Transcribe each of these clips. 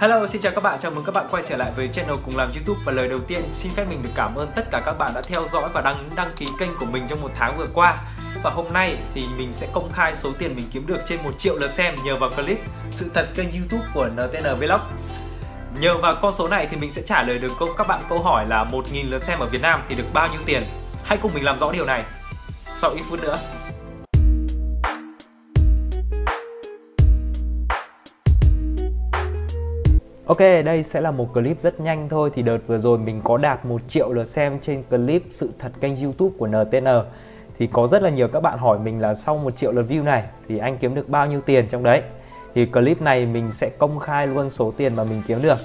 Hello, xin chào các bạn, chào mừng các bạn quay trở lại với channel cùng làm YouTube và lời đầu tiên xin phép mình được cảm ơn tất cả các bạn đã theo dõi và đăng đăng ký kênh của mình trong một tháng vừa qua. Và hôm nay thì mình sẽ công khai số tiền mình kiếm được trên 1 triệu lượt xem nhờ vào clip sự thật kênh YouTube của NTN Vlog. Nhờ vào con số này thì mình sẽ trả lời được câu các bạn câu hỏi là 1.000 lượt xem ở Việt Nam thì được bao nhiêu tiền? Hãy cùng mình làm rõ điều này. Sau ít phút nữa. Ok, đây sẽ là một clip rất nhanh thôi. Thì đợt vừa rồi mình có đạt 1 triệu lượt xem trên clip sự thật kênh youtube của NTN Thì có rất là nhiều các bạn hỏi mình là sau 1 triệu lượt view này Thì anh kiếm được bao nhiêu tiền trong đấy? Thì clip này mình sẽ công khai luôn số tiền mà mình kiếm được.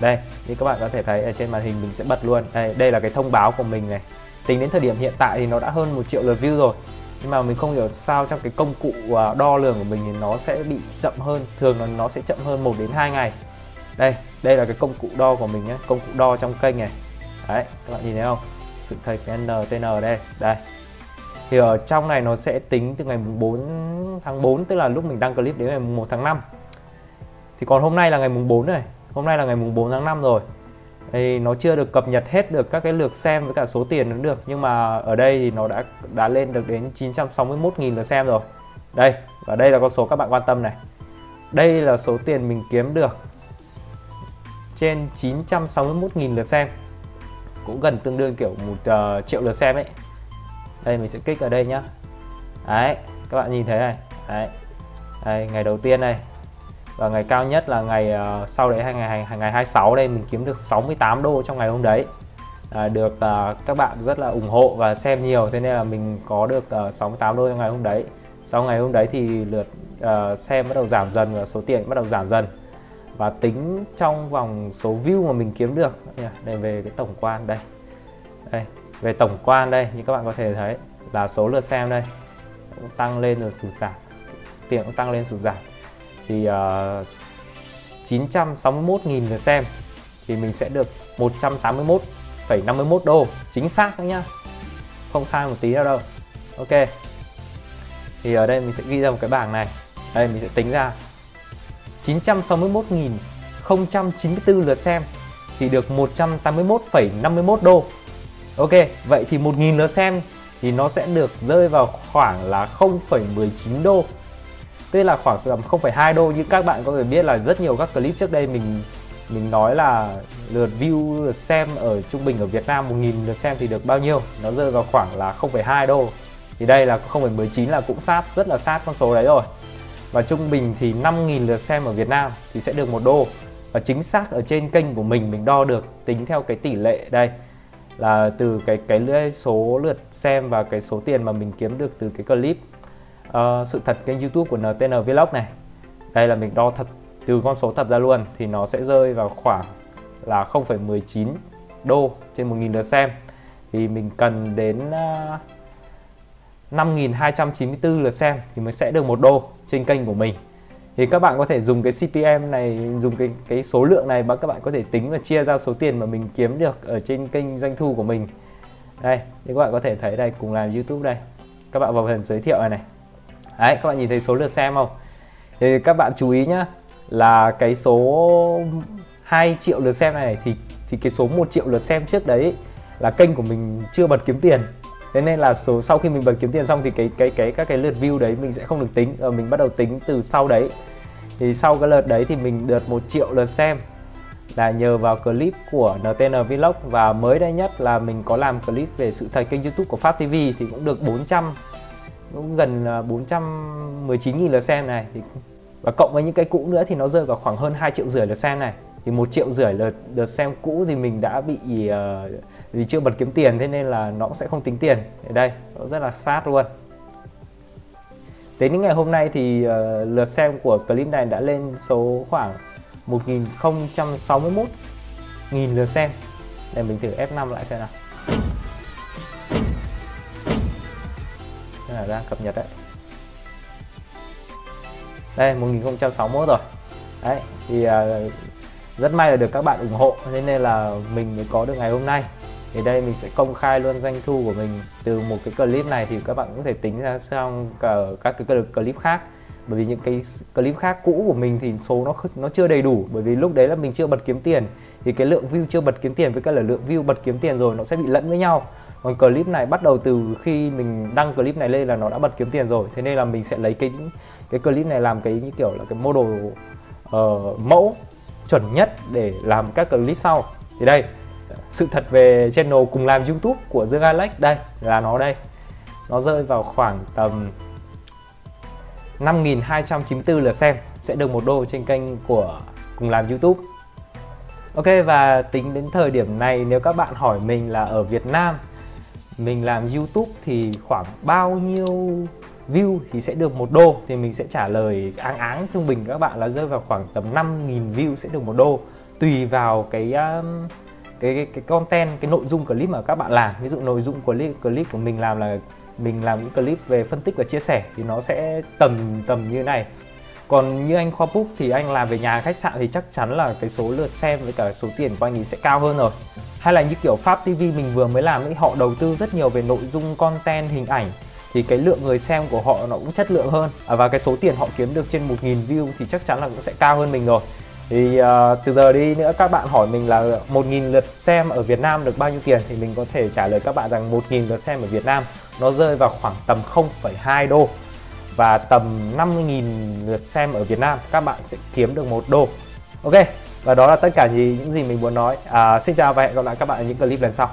Đây, như các bạn có thể thấy ở trên màn hình mình sẽ bật luôn. Đây, đây là cái thông báo của mình này. Tính đến thời điểm hiện tại thì nó đã hơn 1 triệu lượt view rồi. Nhưng mà mình không hiểu sao trong cái công cụ à, đo lường của mình thì nó sẽ bị chậm hơn. Thường là nó sẽ chậm hơn 1 đến 2 ngày đây đây là cái công cụ đo của mình nhé công cụ đo trong kênh này. Đấy, các bạn nhìn thấy không? Sự thật NTN đây đây. Thì ở trong này nó sẽ tính từ ngày 4 tháng 4 tức là lúc mình đăng clip đến ngày 1 tháng 5 thì còn hôm nay là ngày mùng 4 này, hôm nay là ngày mùng 4 tháng 5 rồi. Thì nó chưa được cập nhật hết được các cái lượt xem với cả số tiền nó được, nhưng mà ở đây thì nó đã đã lên được đến 961.000 lượt xem rồi. Đây, và đây là con số các bạn quan tâm này. Đây là số tiền mình kiếm được trên 961.000 lượt xem. Cũng gần tương đương kiểu một uh, triệu lượt xem ấy. Đây mình sẽ kích ở đây nhá. Đấy các bạn nhìn thấy này. Đấy. Đây, ngày đầu tiên này. Và ngày cao nhất là ngày uh, sau đấy ngày ngày ngày 26 đây mình kiếm được 68 đô trong ngày hôm đấy. À, được uh, các bạn rất là ủng hộ và xem nhiều thế nên là mình có được uh, 68 đô trong ngày hôm đấy. Sau ngày hôm đấy thì lượt uh, xem bắt đầu giảm dần và số tiền bắt đầu giảm dần và tính trong vòng số view mà mình kiếm được. À, đây về cái tổng quan đây. Đây về tổng quan đây như các bạn có thể thấy là số lượt xem đây cũng tăng lên rồi sụt giảm. Tiền cũng tăng lên sụt giảm. Thì ờ, uh, 961.000 lượt xem thì mình sẽ được 181,51 đô. Chính xác nhá. Không sai một tí nào đâu. Ok. Thì ở đây mình sẽ ghi ra một cái bảng này. Đây mình sẽ tính ra. 961.094 lượt xem thì được 181,51 đô. Ok, vậy thì 1.000 lượt xem thì nó sẽ được rơi vào khoảng là 0,19 đô. Tức là khoảng tầm 0,2 đô như các bạn có thể biết là rất nhiều các clip trước đây mình mình nói là lượt view lượt xem ở trung bình ở Việt Nam 1.000 lượt xem thì được bao nhiêu nó rơi vào khoảng là 0,2 đô thì đây là 0,19 là cũng sát rất là sát con số đấy rồi và trung bình thì 5.000 lượt xem ở Việt Nam thì sẽ được một đô. Và chính xác ở trên kênh của mình mình đo được tính theo cái tỷ lệ đây là từ cái cái lưỡi số lượt xem và cái số tiền mà mình kiếm được từ cái clip. Uh, sự thật kênh YouTube của NTN Vlog này đây là mình đo thật từ con số thật ra luôn thì nó sẽ rơi vào khoảng là 0,19 đô trên 1.000 lượt xem. Thì mình cần đến uh, 5.294 lượt xem thì mới sẽ được một đô trên kênh của mình. Thì các bạn có thể dùng cái CPM này, dùng cái cái số lượng này mà các bạn có thể tính và chia ra số tiền mà mình kiếm được ở trên kênh doanh thu của mình. Đây, thì các bạn có thể thấy đây, cùng làm YouTube đây. Các bạn vào phần giới thiệu này này. Đấy, các bạn nhìn thấy số lượt xem không? Thì các bạn chú ý nhá, là cái số 2 triệu lượt xem này thì thì cái số 1 triệu lượt xem trước đấy là kênh của mình chưa bật kiếm tiền thế nên là số, sau khi mình bật kiếm tiền xong thì cái cái cái, các cái lượt view đấy mình sẽ không được tính. Và mình bắt đầu tính từ sau đấy. Thì sau cái lượt đấy thì mình được một triệu lượt xem. Là nhờ vào clip của NTN Vlog. Và mới đây nhất là mình có làm clip về sự thật kênh YouTube của Pháp TV thì cũng được 400 cũng gần ờ, 419.000 lượt xem này. Thì, và cộng với những cái cũ nữa thì nó rơi vào khoảng hơn 2 triệu rưỡi lượt xem này thì một triệu rưỡi lượt lượt xem cũ thì mình đã bị uh, vì chưa bật kiếm tiền thế nên là nó cũng sẽ không tính tiền. Ở đây nó rất là sát luôn. Đến những ngày hôm nay thì uh, lượt xem của clip này đã lên số khoảng 1061 nghìn lượt xem. Để mình thử F5 lại xem nào. Đây là đang cập nhật đấy. Đây 1061 rồi. Đấy thì uh, rất may là được các bạn ủng hộ thế nên là mình mới có được ngày hôm nay. Thì đây mình sẽ công khai luôn doanh thu của mình từ một cái clip này thì các bạn cũng có thể tính ra xong cả các cái clip khác. Bởi vì những cái clip khác cũ của mình thì số nó nó chưa đầy đủ bởi vì lúc đấy là mình chưa bật kiếm tiền. Thì cái lượng view chưa bật kiếm tiền với cả là lượng view bật kiếm tiền rồi nó sẽ bị lẫn với nhau. Còn clip này bắt đầu từ khi mình đăng clip này lên là nó đã bật kiếm tiền rồi. Thế nên là mình sẽ lấy cái cái clip này làm cái như kiểu là cái model uh, mẫu chuẩn nhất để làm các clip sau thì đây, sự thật về channel cùng làm youtube của Dương Alex đây là nó đây nó rơi vào khoảng tầm 5.294 lượt xem, sẽ được một đô trên kênh của cùng làm YouTube. Ok, và tính đến thời điểm này, nếu các bạn hỏi mình là ở Việt Nam, mình làm YouTube thì khoảng bao nhiêu view thì sẽ được một đô. Thì mình sẽ trả lời áng áng trung bình các bạn là rơi vào khoảng tầm 5.000 view sẽ được một đô. Tùy vào cái um, cái, cái cái content cái nội dung clip mà các bạn làm. Ví dụ nội dung của clip clip của mình làm là mình làm những clip về phân tích và chia sẻ thì nó sẽ tầm tầm như này. Còn như anh Khoa book thì anh làm về nhà khách sạn thì chắc chắn là cái số lượt xem với cả số tiền của anh ấy sẽ cao hơn rồi. Hay là như kiểu Pháp TV mình vừa mới làm ấy họ đầu tư rất nhiều về nội dung content hình ảnh thì cái lượng người xem của họ nó cũng chất lượng hơn. À, và cái số tiền họ kiếm được trên 1.000 view thì chắc chắn là cũng sẽ cao hơn mình rồi. Thì uh, từ giờ đi nữa các bạn hỏi mình là 1.000 lượt xem ở Việt Nam được bao nhiêu tiền thì mình có thể trả lời các bạn rằng 1.000 lượt xem ở Việt Nam nó rơi vào khoảng tầm 0,2 đô và tầm 50.000 lượt xem ở Việt Nam các bạn sẽ kiếm được một đô. Ok và đó là tất cả gì những gì mình muốn nói. À, Xin chào và hẹn gặp lại các bạn ở những clip lần sau.